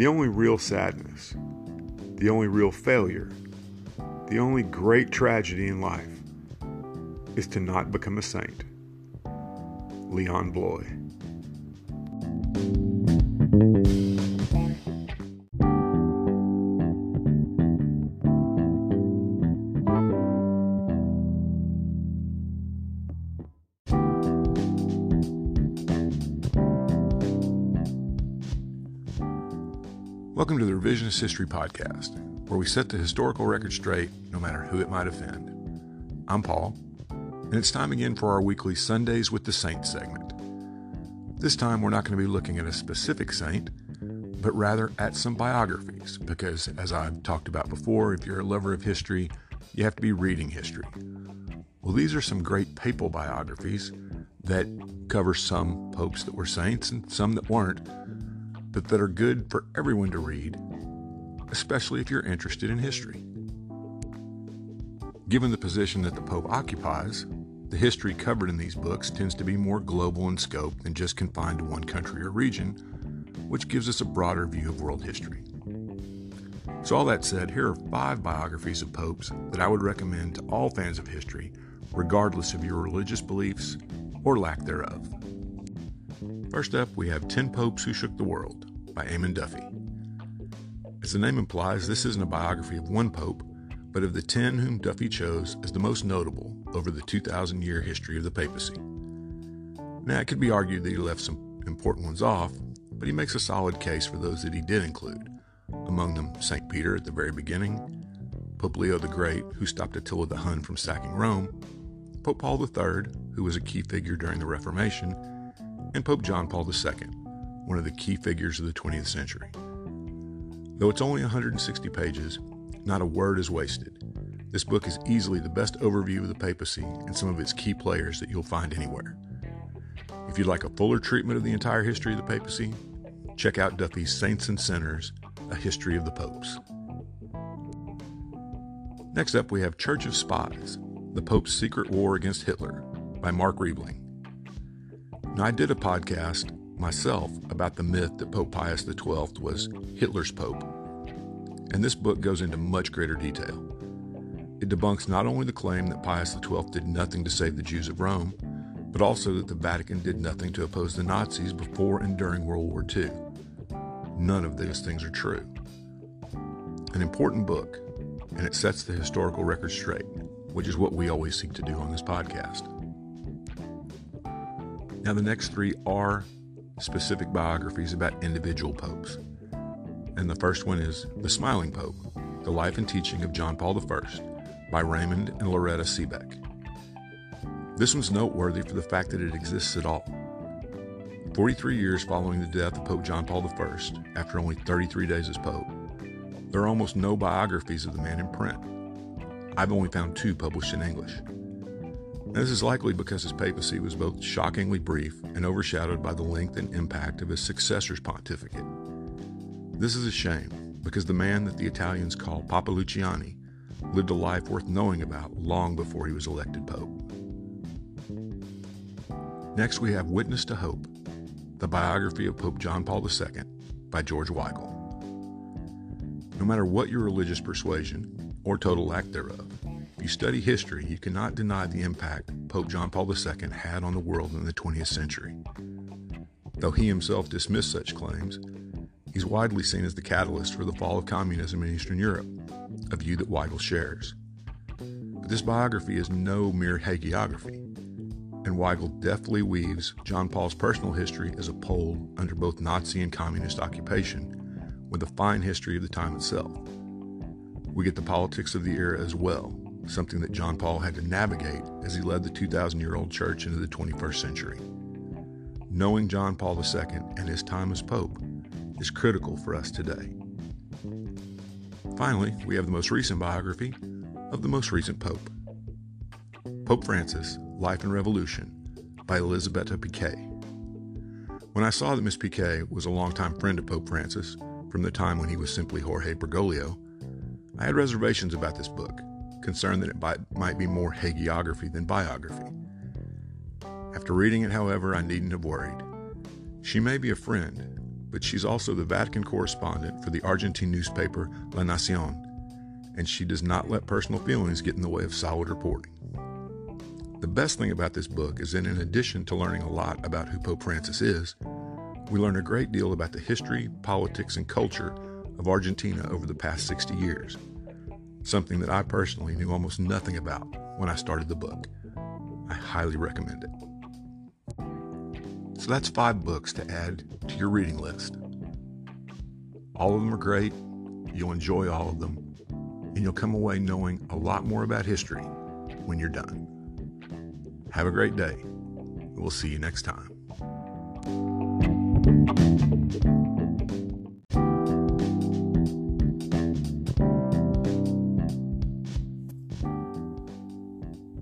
The only real sadness, the only real failure, the only great tragedy in life is to not become a saint. Leon Bloy. Welcome to the Revisionist History Podcast, where we set the historical record straight no matter who it might offend. I'm Paul, and it's time again for our weekly Sundays with the Saints segment. This time we're not going to be looking at a specific saint, but rather at some biographies, because as I've talked about before, if you're a lover of history, you have to be reading history. Well, these are some great papal biographies that cover some popes that were saints and some that weren't but that are good for everyone to read, especially if you're interested in history. Given the position that the Pope occupies, the history covered in these books tends to be more global in scope than just confined to one country or region, which gives us a broader view of world history. So, all that said, here are five biographies of popes that I would recommend to all fans of history, regardless of your religious beliefs or lack thereof. First up, we have 10 Popes Who Shook the World by Eamon Duffy. As the name implies, this isn't a biography of one pope, but of the 10 whom Duffy chose as the most notable over the 2,000 year history of the papacy. Now, it could be argued that he left some important ones off, but he makes a solid case for those that he did include, among them St. Peter at the very beginning, Pope Leo the Great, who stopped Attila the Hun from sacking Rome, Pope Paul III, who was a key figure during the Reformation, and Pope John Paul II, one of the key figures of the 20th century. Though it's only 160 pages, not a word is wasted. This book is easily the best overview of the papacy and some of its key players that you'll find anywhere. If you'd like a fuller treatment of the entire history of the papacy, check out Duffy's Saints and Sinners A History of the Popes. Next up, we have Church of Spies The Pope's Secret War Against Hitler by Mark Riebling. I did a podcast myself about the myth that Pope Pius XII was Hitler's Pope, and this book goes into much greater detail. It debunks not only the claim that Pius XII did nothing to save the Jews of Rome, but also that the Vatican did nothing to oppose the Nazis before and during World War II. None of those things are true. An important book, and it sets the historical record straight, which is what we always seek to do on this podcast. Now, the next three are specific biographies about individual popes. And the first one is The Smiling Pope The Life and Teaching of John Paul I by Raymond and Lauretta Seabeck. This one's noteworthy for the fact that it exists at all. 43 years following the death of Pope John Paul I, after only 33 days as Pope, there are almost no biographies of the man in print. I've only found two published in English. This is likely because his papacy was both shockingly brief and overshadowed by the length and impact of his successor's pontificate. This is a shame, because the man that the Italians call Papa Luciani lived a life worth knowing about long before he was elected pope. Next, we have Witness to Hope, the biography of Pope John Paul II by George Weigel. No matter what your religious persuasion or total lack thereof, if you study history, you cannot deny the impact Pope John Paul II had on the world in the 20th century. Though he himself dismissed such claims, he's widely seen as the catalyst for the fall of communism in Eastern Europe, a view that Weigel shares. But this biography is no mere hagiography, and Weigel deftly weaves John Paul's personal history as a Pole under both Nazi and communist occupation with a fine history of the time itself. We get the politics of the era as well, something that John Paul had to navigate as he led the 2,000 year old church into the 21st century. Knowing John Paul II and his time as Pope is critical for us today. Finally, we have the most recent biography of the most recent Pope Pope Francis Life and Revolution by Elisabetta Piqué. When I saw that Miss Piqué was a longtime friend of Pope Francis from the time when he was simply Jorge Bergoglio, I had reservations about this book concerned that it might be more hagiography than biography. After reading it, however, I needn't have worried. She may be a friend, but she's also the Vatican correspondent for the Argentine newspaper La Nacion, and she does not let personal feelings get in the way of solid reporting. The best thing about this book is that in addition to learning a lot about who Pope Francis is, we learn a great deal about the history, politics, and culture of Argentina over the past 60 years, something that I personally knew almost nothing about when I started the book. I highly recommend it. So that's five books to add to your reading list. All of them are great. You'll enjoy all of them. And you'll come away knowing a lot more about history when you're done. Have a great day. We'll see you next time.